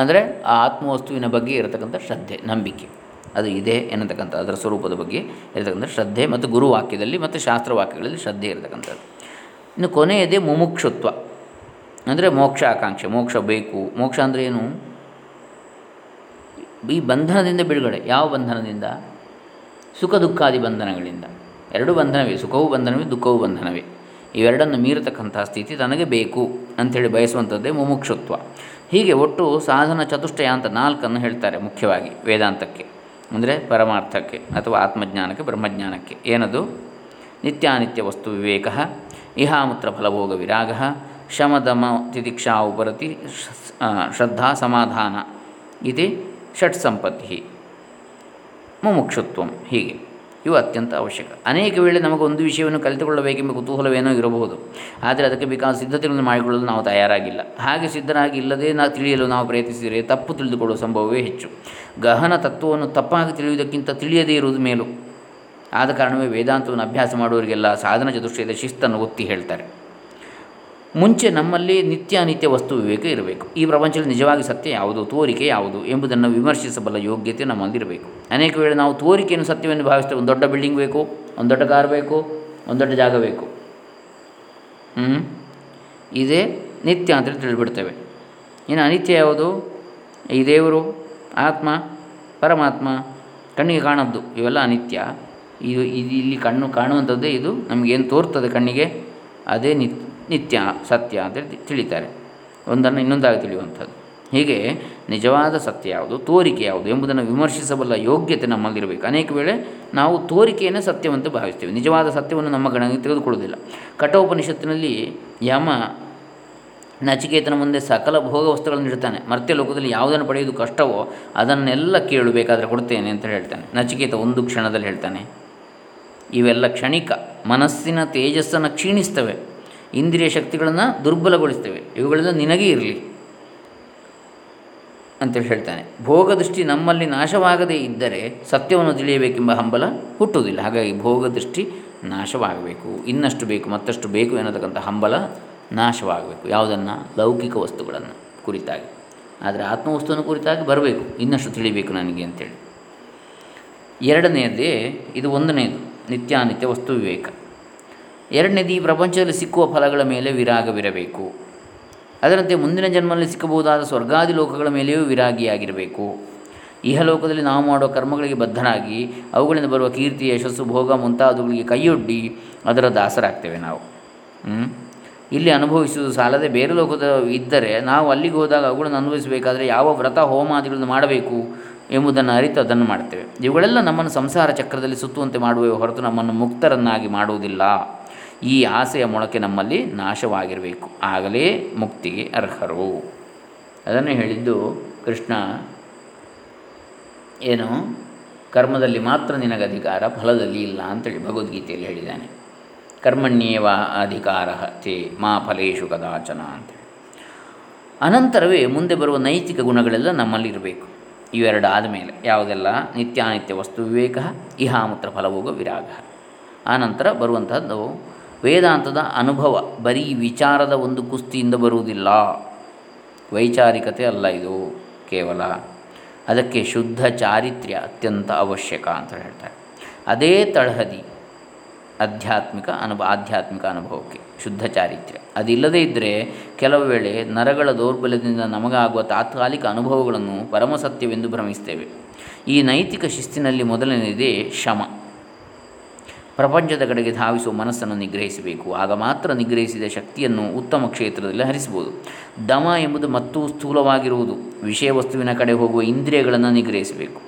ಅಂದರೆ ಆ ಆತ್ಮವಸ್ತುವಿನ ಬಗ್ಗೆ ಇರತಕ್ಕಂಥ ಶ್ರದ್ಧೆ, ನಂಬಿಕೆ. ಅದು ಇದೆ ಎನ್ನತಕ್ಕಂಥ, ಅದರ ಸ್ವರೂಪದ ಬಗ್ಗೆ ಇರತಕ್ಕಂಥ ಶ್ರದ್ಧೆ ಮತ್ತು ಗುರುವಾಕ್ಯದಲ್ಲಿ ಮತ್ತು ಶಾಸ್ತ್ರವಾಕ್ಯಗಳಲ್ಲಿ ಶ್ರದ್ಧೆ ಇರತಕ್ಕಂಥದ್ದು. ಇನ್ನು ಕೊನೆಯದೇ ಮುಮುಕ್ಷುತ್ವ. ಅಂದರೆ ಮೋಕ್ಷ ಆಕಾಂಕ್ಷೆ ಮೋಕ್ಷ ಬೇಕು. ಮೋಕ್ಷ ಅಂದರೆ ಏನು? ಈ ಬಂಧನದಿಂದ ಬಿಡುಗಡೆ. ಯಾವ ಬಂಧನದಿಂದ? ಸುಖ ದುಃಖಾದಿ ಬಂಧನಗಳಿಂದ. ಎರಡು ಬಂಧನವೇ, ಸುಖವೂ ಬಂಧನವೇ, ದುಃಖವೂ ಬಂಧನವೇ. ಇವೆರಡನ್ನು ಮೀರತಕ್ಕಂಥ ಸ್ಥಿತಿ ತನಗೆ ಬೇಕು ಅಂಥೇಳಿ ಬಯಸುವಂಥದ್ದೇ ಮುಮುಕ್ಷುತ್ವ. ಹೀಗೆ ಒಟ್ಟು ಸಾಧನ ಚತುಷ್ಟಯ ಅಂತ ನಾಲ್ಕನ್ನು ಹೇಳ್ತಾರೆ ಮುಖ್ಯವಾಗಿ ವೇದಾಂತಕ್ಕೆ. ಅಂದರೆ ಪರಮಾರ್ಥಕ್ಕೆ ಅಥವಾ ಆತ್ಮಜ್ಞಾನಕ್ಕೆ, ಬ್ರಹ್ಮಜ್ಞಾನಕ್ಕೆ. ಏನದು? ನಿತ್ಯಾನಿತ್ಯ ವಸ್ತು ವಿವೇಕ, ಇಹಾಮೂತ್ರ ಫಲಭೋಗ ವಿರಾಗ, ಶಮದಮ ತಿದಿಕ್ಷಾ ಉಪರತಿ ಶ್ರದ್ಧಾ ಸಮಾಧಾನ ಇದೆ ಷಟ್ ಸಂಪತ್ತಿ ಮುಮುಕ್ಷುತ್ವಂ ಹೀಗೆ. ಇವು ಅತ್ಯಂತ ಅವಶ್ಯಕ. ಅನೇಕ ವೇಳೆ ನಮಗೆ ಒಂದು ವಿಷಯವನ್ನು ಕಲಿತುಕೊಳ್ಳಬೇಕೆಂಬ ಕುತೂಹಲವೇನೋ ಇರಬಹುದು. ಆದರೆ ಅದಕ್ಕೆ ಬೇಕಾದ ಸಿದ್ಧತೆಗಳನ್ನು ಮಾಡಿಕೊಳ್ಳಲು ನಾವು ತಯಾರಾಗಿಲ್ಲ. ಹಾಗೆ ಸಿದ್ಧರಾಗಿ ಇಲ್ಲದೆ ನಾವು ತಿಳಿಯಲು ನಾವು ಪ್ರಯತ್ನಿಸಿದರೆ ತಪ್ಪು ತಿಳಿದುಕೊಳ್ಳುವ ಸಂಭವವೇ ಹೆಚ್ಚು. ಗಹನ ತತ್ವವನ್ನು ತಪ್ಪಾಗಿ ತಿಳಿಯುವುದಕ್ಕಿಂತ ತಿಳಿಯದೇ ಇರುವುದು ಮೇಲು. ಆದ ಕಾರಣವೇ ವೇದಾಂತವನ್ನು ಅಭ್ಯಾಸ ಮಾಡುವವರಿಗೆಲ್ಲ ಸಾಧನ ಚತುಷ್ಟಯದ ಶಿಸ್ತನ್ನು ಒತ್ತಿ ಹೇಳ್ತಾರೆ. ಮುಂಚೆ ನಮ್ಮಲ್ಲಿ ನಿತ್ಯ ಅನಿತ್ಯ ವಸ್ತು ವಿವೇಕ ಇರಬೇಕು. ಈ ಪ್ರಪಂಚದಲ್ಲಿ ನಿಜವಾಗಿ ಸತ್ಯ ಯಾವುದು, ತೋರಿಕೆ ಯಾವುದು ಎಂಬುದನ್ನು ವಿಮರ್ಶಿಸಬಲ್ಲ ಯೋಗ್ಯತೆ ನಮ್ಮಲ್ಲಿರಬೇಕು ಅನೇಕ ವೇಳೆ ನಾವು ತೋರಿಕೆಯನ್ನು ಸತ್ಯವೆಂದು ಭಾವಿಸ್ತೇವೆ ಒಂದು ದೊಡ್ಡ ಬಿಲ್ಡಿಂಗ್ ಬೇಕು, ಒಂದು ದೊಡ್ಡ ಕಾರ್ ಬೇಕು, ಒಂದು ದೊಡ್ಡ ಜಾಗ ಬೇಕು. ಇದೇ ನಿತ್ಯ ಅಂತೇಳಿ ತಿಳಿಬಿಡ್ತೇವೆ ಇನ್ನು ಅನಿತ್ಯ ಯಾವುದು? ಈ ದೇವರು, ಆತ್ಮ, ಪರಮಾತ್ಮ, ಕಣ್ಣಿಗೆ ಕಾಣದ್ದು ಇವೆಲ್ಲ ಅನಿತ್ಯ. ಇದು ಇದು ಇಲ್ಲಿ ಕಣ್ಣು ಕಾಣುವಂಥದ್ದೇ ಇದು. ನಮಗೇನು ತೋರ್ತದೆ ಕಣ್ಣಿಗೆ? ಅದೇ ನಿತ್ಯ. ನಿತ್ಯ ಸತ್ಯ ಅಂತ ತಿಳಿತಾರೆ. ಒಂದನ್ನು ಇನ್ನೊಂದಾಗಿ ತಿಳಿಯುವಂಥದ್ದು. ಹೀಗೆ ನಿಜವಾದ ಸತ್ಯ ಯಾವುದು, ತೋರಿಕೆ ಯಾವುದು ಎಂಬುದನ್ನು ವಿಮರ್ಶಿಸಬಲ್ಲ ಯೋಗ್ಯತೆ ನಮ್ಮಲ್ಲಿರಬೇಕು. ಅನೇಕ ವೇಳೆ ನಾವು ತೋರಿಕೆಯನ್ನು ಸತ್ಯವಂತ ಭಾವಿಸ್ತೇವೆ. ನಿಜವಾದ ಸತ್ಯವನ್ನು ನಮ್ಮ ಗಣನೆಗೆ ತೆಗೆದುಕೊಳ್ಳುವುದಿಲ್ಲ. ಕಠೋಪನಿಷತ್ತಿನಲ್ಲಿ ಯಮ ನಚಿಕೇತನ ಮುಂದೆ ಸಕಲ ಭೋಗ ವಸ್ತುಗಳನ್ನು ಇಡ್ತಾನೆ. ಮರ್ತ್ಯ ಲೋಕದಲ್ಲಿ ಯಾವುದನ್ನು ಪಡೆಯುವುದು ಕಷ್ಟವೋ ಅದನ್ನೆಲ್ಲ ಕೇಳಬೇಕಾದರೆ ಕೊಡ್ತೇನೆ ಅಂತ ಹೇಳ್ತಾನೆ. ನಚಿಕೇತ ಒಂದು ಕ್ಷಣದಲ್ಲಿ ಹೇಳ್ತಾನೆ, ಇವೆಲ್ಲ ಕ್ಷಣಿಕ. ಮನಸ್ಸಿನ ತೇಜಸ್ಸನ್ನು ಕ್ಷೀಣಿಸ್ತವೆ. ಇಂದ್ರಿಯ ಶಕ್ತಿಗಳನ್ನು ದುರ್ಬಲಗೊಳಿಸ್ತೇವೆ. ಇವುಗಳೆಲ್ಲ ನಿನಗೇ ಇರಲಿ ಅಂತೇಳಿ ಹೇಳ್ತಾನೆ. ಭೋಗದೃಷ್ಟಿ ನಮ್ಮಲ್ಲಿ ನಾಶವಾಗದೇ ಇದ್ದರೆ ಸತ್ಯವನ್ನು ತಿಳಿಯಬೇಕೆಂಬ ಹಂಬಲ ಹುಟ್ಟುವುದಿಲ್ಲ. ಹಾಗಾಗಿ ಭೋಗದೃಷ್ಟಿ ನಾಶವಾಗಬೇಕು. ಇನ್ನಷ್ಟು ಬೇಕು, ಮತ್ತಷ್ಟು ಬೇಕು ಎನ್ನತಕ್ಕಂಥ ಹಂಬಲ ನಾಶವಾಗಬೇಕು. ಯಾವುದನ್ನು? ಲೌಕಿಕ ವಸ್ತುಗಳನ್ನು ಕುರಿತಾಗಿ. ಆದರೆ ಆತ್ಮವಸ್ತುವನ್ನು ಕುರಿತಾಗಿ ಬರಬೇಕು. ಇನ್ನಷ್ಟು ತಿಳಿಬೇಕು ನನಗೆ ಅಂತೇಳಿ. ಎರಡನೆಯದೇ ಇದು ಒಂದನೆಯದು. ನಿತ್ಯಾನಿತ್ಯ ವಸ್ತು ವಿವೇಕ ಎರಡನೇದು ಈ ಪ್ರಪಂಚದಲ್ಲಿ ಸಿಕ್ಕುವ ಫಲಗಳ ಮೇಲೆ ವಿರಾಗವಿರಬೇಕು. ಅದರಂತೆ ಮುಂದಿನ ಜನ್ಮದಲ್ಲಿ ಸಿಕ್ಕಬಹುದಾದ ಸ್ವರ್ಗಾದಿ ಲೋಕಗಳ ಮೇಲೆಯೂ ವಿರಾಗಿಯಾಗಿರಬೇಕು. ಇಹಲೋಕದಲ್ಲಿ ನಾವು ಮಾಡುವ ಕರ್ಮಗಳಿಗೆ ಬದ್ಧರಾಗಿ ಅವುಗಳಿಂದ ಬರುವ ಕೀರ್ತಿ, ಯಶಸ್ಸು, ಭೋಗ ಮುಂತಾದವುಗಳಿಗೆ ಕೈಯೊಡ್ಡಿ ಅದರ ದಾಸರಾಗ್ತೇವೆ ನಾವು. ಇಲ್ಲಿ ಅನುಭವಿಸುವುದು ಸಾಲದೆ ಬೇರೆ ಲೋಕದ ಇದ್ದರೆ ನಾವು ಅಲ್ಲಿಗೆ ಹೋದಾಗ ಅವುಗಳನ್ನು ಅನುಭವಿಸಬೇಕಾದರೆ ಯಾವ ವ್ರತ ಹೋಮಾದಿಗಳನ್ನು ಮಾಡಬೇಕು ಎಂಬುದನ್ನು ಅರಿತು ಅದನ್ನು ಮಾಡ್ತೇವೆ ಇವುಗಳೆಲ್ಲ ನಮ್ಮನ್ನು ಸಂಸಾರ ಚಕ್ರದಲ್ಲಿ ಸುತ್ತುವಂತೆ ಮಾಡುವ ಹೊರತು ನಮ್ಮನ್ನು ಮುಕ್ತರನ್ನಾಗಿ ಮಾಡುವುದಿಲ್ಲ. ಈ ಆಸೆಯ ಮೊಳಕೆ ನಮ್ಮಲ್ಲಿ ನಾಶವಾಗಿರಬೇಕು. ಆಗಲೇ ಮುಕ್ತಿಗೆ ಅರ್ಹರು. ಅದನ್ನು ಹೇಳಿದ್ದು ಕೃಷ್ಣ, ಏನು, ಕರ್ಮದಲ್ಲಿ ಮಾತ್ರ ನಿನಗೆ ಅಧಿಕಾರ ಫಲದಲ್ಲಿ ಇಲ್ಲ ಅಂತೇಳಿ ಭಗವದ್ಗೀತೆಯಲ್ಲಿ ಹೇಳಿದ್ದಾನೆ. ಕರ್ಮಣ್ಯೇವ ಅಧಿಕಾರ ತೇ ಮಾ ಫಲೇಶು ಕದಾಚನ ಅಂತೇಳಿ. ಅನಂತರವೇ ಮುಂದೆ ಬರುವ ನೈತಿಕ ಗುಣಗಳೆಲ್ಲ ನಮ್ಮಲ್ಲಿರಬೇಕು. ಇವೆರಡು ಆದಮೇಲೆ ಯಾವುದೆಲ್ಲ? ನಿತ್ಯಾನಿತ್ಯ ವಸ್ತು ವಿವೇಕ ಇಹಾಮೂತ್ರ ಫಲಭೋಗ ವಿರಾಗ. ಆನಂತರ ಬರುವಂತಹದ್ದು ವೇದಾಂತದ ಅನುಭವ ಬರೀ ವಿಚಾರದ ಒಂದು ಕುಸ್ತಿಯಿಂದ ಬರುವುದಿಲ್ಲ. ವೈಚಾರಿಕತೆ ಅಲ್ಲ ಇದು, ಕೇವಲ ಅದಕ್ಕೆ ಶುದ್ಧ ಚಾರಿತ್ರ್ಯ ಅತ್ಯಂತ ಅವಶ್ಯಕ ಅಂತ ಹೇಳ್ತಾರೆ. ಅದೇ ತಳಹದಿ ಆಧ್ಯಾತ್ಮಿಕ ಅನುಭವ ಆಧ್ಯಾತ್ಮಿಕ ಅನುಭವಕ್ಕೆ ಶುದ್ಧ ಚಾರಿತ್ರ್ಯ. ಅದಿಲ್ಲದೇ ಇದ್ದರೆ ಕೆಲವು ವೇಳೆ ನರಗಳ ದೌರ್ಬಲ್ಯದಿಂದ ನಮಗಾಗುವ ತಾತ್ಕಾಲಿಕ ಅನುಭವಗಳನ್ನು ಪರಮಸತ್ಯವೆಂದು ಭ್ರಮಿಸ್ತೇವೆ. ಈ ನೈತಿಕ ಶಿಸ್ತಿನಲ್ಲಿ ಮೊದಲನೆಯದೇ ಶಮ. ಪ್ರಪಂಚದ ಕಡೆಗೆ ಧಾವಿಸುವ ಮನಸ್ಸನ್ನು ನಿಗ್ರಹಿಸಬೇಕು. ಆಗ ಮಾತ್ರ ನಿಗ್ರಹಿಸಿದ ಶಕ್ತಿಯನ್ನು ಉತ್ತಮ ಕ್ಷೇತ್ರದಲ್ಲಿ ಹರಿಸಬಹುದು. ದಮ ಎಂಬುದು ಮತ್ತೂ ಸ್ಥೂಲವಾಗಿರುವುದು. ವಿಷಯ ವಸ್ತುವಿನ ಕಡೆ ಹೋಗುವ ಇಂದ್ರಿಯಗಳನ್ನು ನಿಗ್ರಹಿಸಬೇಕು.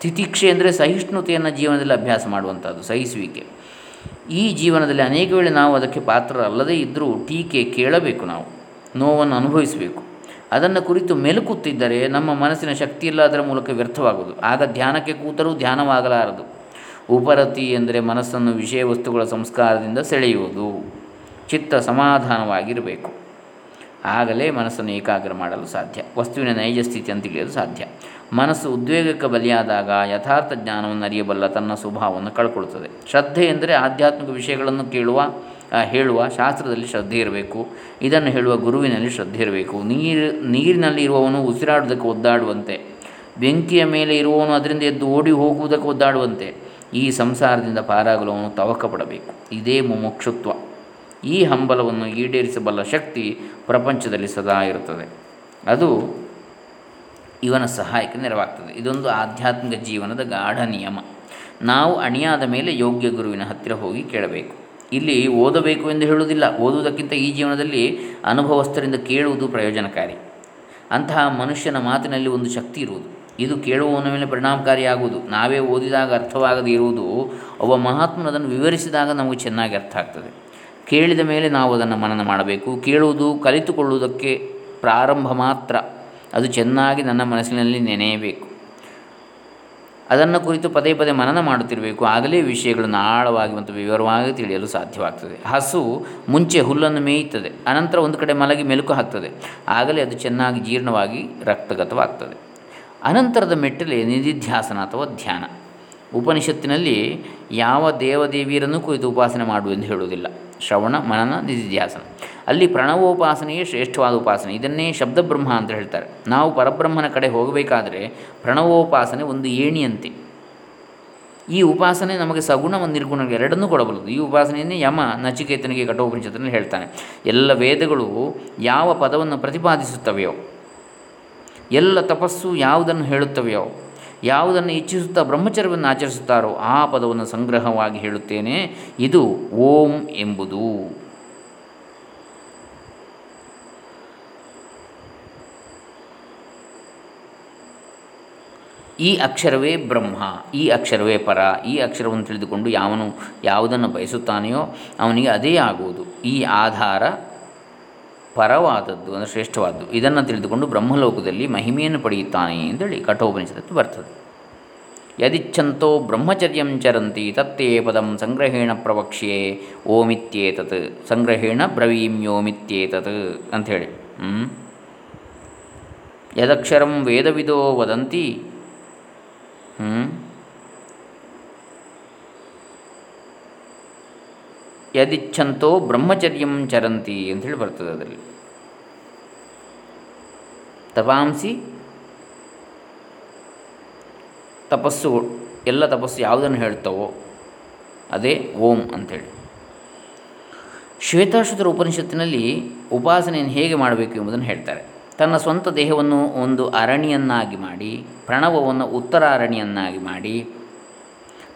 ತಿತಿಕ್ಷೆ ಅಂದರೆ ಸಹಿಷ್ಣುತೆಯನ್ನು ಜೀವನದಲ್ಲಿ ಅಭ್ಯಾಸ ಮಾಡುವಂಥದ್ದು, ಸಹಿಸುವಿಕೆ. ಈ ಜೀವನದಲ್ಲಿ ಅನೇಕ ವೇಳೆ ನಾವು ಅದಕ್ಕೆ ಪಾತ್ರರಲ್ಲದೇ ಇದ್ದರೂ ಟೀಕೆ ಕೇಳಬೇಕು ನಾವು, ನೋವನ್ನು ಅನುಭವಿಸಬೇಕು. ಅದನ್ನು ಕುರಿತು ಮೆಲುಕುತ್ತಿದ್ದರೆ ನಮ್ಮ ಮನಸ್ಸಿನ ಶಕ್ತಿಯಿಲ್ಲ ಅದರ ಮೂಲಕ ವ್ಯರ್ಥವಾಗುವುದು. ಆಗ ಧ್ಯಾನಕ್ಕೆ ಕೂತರೂ ಧ್ಯಾನವಾಗಲಾರದು. ಉಪರತಿ ಎಂದರೆ ಮನಸ್ಸನ್ನು ವಿಷಯ ವಸ್ತುಗಳ ಸಂಸ್ಕಾರದಿಂದ ಸೆಳೆಯುವುದು. ಚಿತ್ತ ಸಮಾಧಾನವಾಗಿರಬೇಕು. ಆಗಲೇ ಮನಸ್ಸನ್ನು ಏಕಾಗ್ರ ಮಾಡಲು ಸಾಧ್ಯ. ವಸ್ತುವಿನ ನೈಜ ಸ್ಥಿತಿಯನ್ನು ತಿಳಿಯಲು ಸಾಧ್ಯ. ಮನಸ್ಸು ಉದ್ವೇಗಕ್ಕೆ ಬಲಿಯಾದಾಗ ಯಥಾರ್ಥ ಜ್ಞಾನವನ್ನು ಅರಿಯಬಲ್ಲ ತನ್ನ ಸ್ವಭಾವವನ್ನು ಕಳ್ಕೊಳ್ಳುತ್ತದೆ ಶ್ರದ್ಧೆ ಎಂದರೆ ಆಧ್ಯಾತ್ಮಿಕ ವಿಷಯಗಳನ್ನು ಕೇಳುವ ಹೇಳುವ ಶಾಸ್ತ್ರದಲ್ಲಿ ಶ್ರದ್ಧೆ ಇರಬೇಕು. ಇದನ್ನು ಹೇಳುವ ಗುರುವಿನಲ್ಲಿ ಶ್ರದ್ಧೆ ಇರಬೇಕು. ನೀರು, ನೀರಿನಲ್ಲಿ ಇರುವವನು ಉಸಿರಾಡುವುದಕ್ಕೆ ಒದ್ದಾಡುವಂತೆ. ಬೆಂಕಿಯ ಮೇಲೆ ಇರುವವನು ಅದರಿಂದ ಎದ್ದು ಓಡಿ ಹೋಗುವುದಕ್ಕೆ ಒದ್ದಾಡುವಂತೆ. ಈ ಸಂಸಾರದಿಂದ ಪಾರಾಗಲು ಅವನು ತವಕ ಪಡಬೇಕು ಇದೇ ಮುಮುಕ್ಷುತ್ವ. ಈ ಹಂಬಲವನ್ನು ಈಡೇರಿಸಬಲ್ಲ ಶಕ್ತಿ ಪ್ರಪಂಚದಲ್ಲಿ ಸದಾ ಇರುತ್ತದೆ. ಅದು ಇವನ ಸಹಾಯಕ್ಕೆ ನೆರವಾಗ್ತದೆ. ಇದೊಂದು ಆಧ್ಯಾತ್ಮಿಕ ಜೀವನದ ಗಾಢ ನಿಯಮ. ನಾವು ಅಣಿಯಾದ ಮೇಲೆ ಯೋಗ್ಯ ಗುರುವಿನ ಹತ್ತಿರ ಹೋಗಿ ಕೇಳಬೇಕು. ಇಲ್ಲಿ ಓದಬೇಕು ಎಂದು ಹೇಳುವುದಿಲ್ಲ. ಓದುವುದಕ್ಕಿಂತ ಈ ಜೀವನದಲ್ಲಿ ಅನುಭವಸ್ಥರಿಂದ ಕೇಳುವುದು ಪ್ರಯೋಜನಕಾರಿ. ಅಂತಹ ಮನುಷ್ಯನ ಮಾತಿನಲ್ಲಿ ಒಂದು ಶಕ್ತಿ ಇರುವುದು. ಇದು ಕೇಳುವವನ ಮೇಲೆ ಪರಿಣಾಮಕಾರಿಯಾಗುವುದು. ನಾವೇ ಓದಿದಾಗ ಅರ್ಥವಾಗದೇ ಇರುವುದು, ಒಬ್ಬ ಮಹಾತ್ಮನದನ್ನು ವಿವರಿಸಿದಾಗ ನಮಗೆ ಚೆನ್ನಾಗಿ ಅರ್ಥ ಆಗ್ತದೆ. ಕೇಳಿದ ಮೇಲೆ ನಾವು ಅದನ್ನು ಮನನ ಮಾಡಬೇಕು. ಕೇಳುವುದು, ಕಲಿತುಕೊಳ್ಳುವುದಕ್ಕೆ ಪ್ರಾರಂಭ ಮಾತ್ರ. ಅದು ಚೆನ್ನಾಗಿ ನನ್ನ ಮನಸ್ಸಿನಲ್ಲಿ ನೆನೆಯಬೇಕು. ಅದನ್ನು ಕುರಿತು ಪದೇ ಪದೇ ಮನನ ಮಾಡುತ್ತಿರಬೇಕು. ಆಗಲೇ ವಿಷಯಗಳನ್ನು ಆಳವಾಗಿ ಮತ್ತು ವಿವರವಾಗಿ ತಿಳಿಯಲು ಸಾಧ್ಯವಾಗ್ತದೆ. ಹಸು ಮುಂಚೆ ಹುಲ್ಲನ್ನು ಮೇಯುತ್ತದೆ. ಅನಂತರ ಒಂದು ಕಡೆ ಮಲಗಿ ಮೆಲುಕು ಹಾಕ್ತದೆ. ಆಗಲೇ ಅದು ಚೆನ್ನಾಗಿ ಜೀರ್ಣವಾಗಿ ರಕ್ತಗತವಾಗ್ತದೆ. ಅನಂತರದ ಮೆಟ್ಟಲೆ ನಿಧಿಧ್ಯಾಸನ ಅಥವಾ ಧ್ಯಾನ. ಉಪನಿಷತ್ತಿನಲ್ಲಿ ಯಾವ ದೇವದೇವಿಯರನ್ನು ಕುರಿತು ಉಪಾಸನೆ ಮಾಡು ಎಂದು ಹೇಳುವುದಿಲ್ಲ. ಶ್ರವಣ, ಮನನ, ನಿಧಿಧ್ಯಾಸನ. ಅಲ್ಲಿ ಪ್ರಣವೋಪಾಸನೆಯೇ ಶ್ರೇಷ್ಠವಾದ ಉಪಾಸನೆ. ಇದನ್ನೇ ಶಬ್ದಬ್ರಹ್ಮ ಅಂತ ಹೇಳ್ತಾರೆ. ನಾವು ಪರಬ್ರಹ್ಮನ ಕಡೆ ಹೋಗಬೇಕಾದರೆ ಪ್ರಣವೋಪಾಸನೆ ಒಂದು ಏಣಿಯಂತೆ. ಈ ಉಪಾಸನೆ ನಮಗೆ ಸಗುಣ ಒಂದು ನಿರ್ಗುಣ ಎರಡನ್ನೂ ಕೊಡಬಲ್ಲದು. ಈ ಉಪಾಸನೆಯನ್ನೇ ಯಮ, ನಚಿಕೇತನಿಗೆ ಕಠೋಪನಿಷತ್ತನ್ನು ಹೇಳ್ತಾನೆ. ಎಲ್ಲ ವೇದಗಳು ಯಾವ ಪದವನ್ನು ಪ್ರತಿಪಾದಿಸುತ್ತವೆಯೋ ಎಲ್ಲ ತಪಸ್ಸು ಯಾವುದನ್ನು ಹೇಳುತ್ತವೆಯೋ, ಯಾವುದನ್ನು ಇಚ್ಛಿಸುತ್ತಾ ಬ್ರಹ್ಮಚರ್ಯವನ್ನು ಆಚರಿಸುತ್ತಾರೋ ಆ ಪದವನ್ನು ಸಂಗ್ರಹವಾಗಿ ಹೇಳುತ್ತೇನೆ. ಇದು ಓಂ ಎಂಬುದು. ಈ ಅಕ್ಷರವೇ ಬ್ರಹ್ಮ, ಈ ಅಕ್ಷರವೇ ಪರ, ಈ ಅಕ್ಷರವನ್ನು ತಿಳಿದುಕೊಂಡು ಯಾವನು ಯಾವುದನ್ನು ಬಯಸುತ್ತಾನೆಯೋ ಅವನಿಗೆ ಅದೇ ಆಗುವುದು. ಈ ಆಧಾರ ಪರವಾದದ್ದು, ಅಂದರೆ ಶ್ರೇಷ್ಠವಾದದ್ದು ಇದನ್ನು ತಿಳಿದುಕೊಂಡು ಬ್ರಹ್ಮಲೋಕದಲ್ಲಿ ಮಹಿಮೆಯನ್ನು ಪಡೆಯುತ್ತಾನೆ ಅಂತೇಳಿ ಕಠೋಪನಿಷತ್ತು ಬರ್ತದೆ. ಯದಿಚ್ಛಂತೋ ಬ್ರಹ್ಮಚರ್ಯಂ ಚರಂತಿ ತತ್ತೇ ಪದಂ ಸಂಗ್ರಹೇಣ ಪ್ರವಕ್ಷ್ಯೆ ಓಮಿತ್ಯೇತತ್, ಸಂಗ್ರಹೇಣ ಬ್ರವೀಮ್ಯೋಮಿತ್ಯೇತತ್ ಅಂಥೇಳಿ. ಯದಕ್ಷರಂ ವೇದವಿದೋ ವದಂತಿ. ಯದಿಚ್ಛಂತೋ ಬ್ರಹ್ಮಚರ್ಯಂ ಚರಂತಿ ಅಂಥೇಳಿ ಬರ್ತದೆ ಅದರಲ್ಲಿ. ತಪಾಂಸಿ, ತಪಸ್ಸು, ಎಲ್ಲ ತಪಸ್ಸು ಯಾವುದನ್ನು ಹೇಳ್ತವೋ ಅದೇ ಓಂ ಅಂಥೇಳಿ. ಶ್ವೇತಾಶ್ವತರ ಉಪನಿಷತ್ತಿನಲ್ಲಿ ಉಪಾಸನೆಯನ್ನು ಹೇಗೆ ಮಾಡಬೇಕು ಎಂಬುದನ್ನು ಹೇಳ್ತಾರೆ. ತನ್ನ ಸ್ವಂತ ದೇಹವನ್ನು ಒಂದು ಅರಣಿಯನ್ನಾಗಿ ಮಾಡಿ, ಪ್ರಣವವನ್ನು ಉತ್ತರ ಅರಣಿಯನ್ನಾಗಿ ಮಾಡಿ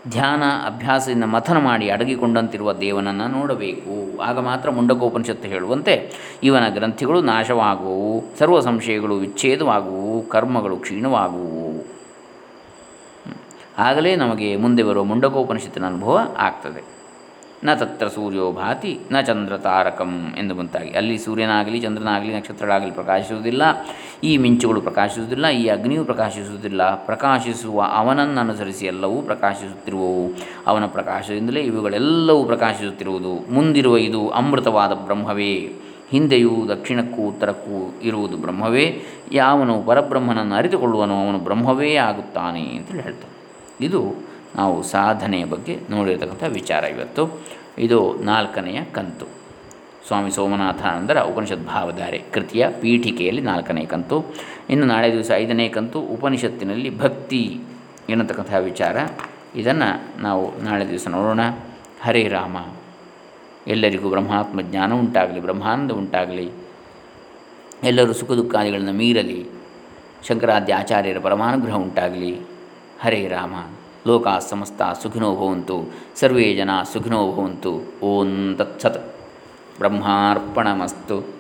ಧ್ಯಾನ ಅಭ್ಯಾಸದಿಂದ ಮಥನ ಮಾಡಿ ಅಡಗಿಕೊಂಡಂತಿರುವ ದೇವನನ್ನು ನೋಡಬೇಕು. ಆಗ ಮಾತ್ರ ಮುಂಡಕೋಪನಿಷತ್ತು ಹೇಳುವಂತೆ ಇವನ ಗ್ರಂಥಿಗಳು ನಾಶವಾಗುವು, ಸರ್ವ ಸಂಶಯಗಳು ವಿಚ್ಛೇದವಾಗುವು, ಕರ್ಮಗಳು ಕ್ಷೀಣವಾಗುವು. ಆಗಲೇ ನಮಗೆ ಮುಂದೆ ಬರುವ ಮುಂಡಕೋಪನಿಷತ್ತಿನ ಅನುಭವ ಆಗ್ತದೆ. ನ ತತ್ರ ಸೂರ್ಯೋ ಭಾತಿ, ನ ಚಂದ್ರ ತಾರಕಂ ಎಂದು ಮುಂತಾಗಿ. ಅಲ್ಲಿ ಸೂರ್ಯನಾಗಲಿ, ಚಂದ್ರನಾಗಲಿ, ನಕ್ಷತ್ರಗಳಾಗಲಿ ಪ್ರಕಾಶಿಸುವುದಿಲ್ಲ, ಈ ಮಿಂಚುಗಳು ಪ್ರಕಾಶಿಸುವುದಿಲ್ಲ, ಈ ಅಗ್ನಿಯು ಪ್ರಕಾಶಿಸುವುದಿಲ್ಲ. ಪ್ರಕಾಶಿಸುವ ಅವನನ್ನು ಅನುಸರಿಸಿ ಎಲ್ಲವೂ ಪ್ರಕಾಶಿಸುತ್ತಿರುವವು. ಅವನ ಪ್ರಕಾಶದಿಂದಲೇ ಇವುಗಳೆಲ್ಲವೂ ಪ್ರಕಾಶಿಸುತ್ತಿರುವುದು. ಮುಂದಿರುವ ಇದು ಅಮೃತವಾದ ಬ್ರಹ್ಮವೇ. ಹಿಂದೆಯೂ ದಕ್ಷಿಣಕ್ಕೂ ಉತ್ತರಕ್ಕೂ ಇರುವುದು ಬ್ರಹ್ಮವೇ. ಯಾವನು ಪರಬ್ರಹ್ಮನನ್ನು ಅರಿತುಕೊಳ್ಳುವನು ಅವನು ಬ್ರಹ್ಮವೇ ಆಗುತ್ತಾನೆ ಅಂತೇಳಿ ಹೇಳ್ತಾನೆ. ಇದು ನಾವು ಸಾಧನೆಯ ಬಗ್ಗೆ ನೋಡಿರತಕ್ಕಂಥ ವಿಚಾರ ಇವತ್ತು. ಇದು ನಾಲ್ಕನೆಯ ಕಂತು. ಸ್ವಾಮಿ ಸೋಮನಾಥಾನಂದರ ಉಪನಿಷತ್ ಭಾವಧಾರೆ ಕೃತಿಯ ಪೀಠಿಕೆಯಲ್ಲಿ ನಾಲ್ಕನೇ ಕಂತು. ಇನ್ನು ನಾಳೆ ದಿವಸ ಐದನೇ ಕಂತು ಉಪನಿಷತ್ತಿನಲ್ಲಿ ಭಕ್ತಿ ಎನ್ನತಕ್ಕಂತಹ ವಿಚಾರ. ಇದನ್ನು ನಾವು ನಾಳೆ ದಿವಸ ನೋಡೋಣ. ಹರೇ ರಾಮ. ಎಲ್ಲರಿಗೂ ಬ್ರಹ್ಮಾತ್ಮ ಜ್ಞಾನ ಉಂಟಾಗಲಿ, ಬ್ರಹ್ಮಾನಂದ ಉಂಟಾಗಲಿ. ಎಲ್ಲರೂ ಸುಖ ದುಃಖಾದಿಗಳನ್ನು ಮೀರಲಿ. ಶಂಕರಾದ್ಯ ಆಚಾರ್ಯರ ಪರಮಾನುಗ್ರಹ ಉಂಟಾಗಲಿ. ಹರೇ ರಾಮ. ಲೋಕ ಸಮಸ್ತ ಸುಖಿನೋ ಭವಂತು ಸರ್ವೇ ಜನ ಸುಖಿನೋ ಭವಂತು ಓಂ ತತ್ಸತ್. ಬ್ರಹ್ಮಾರ್ಪಣಮಸ್ತು.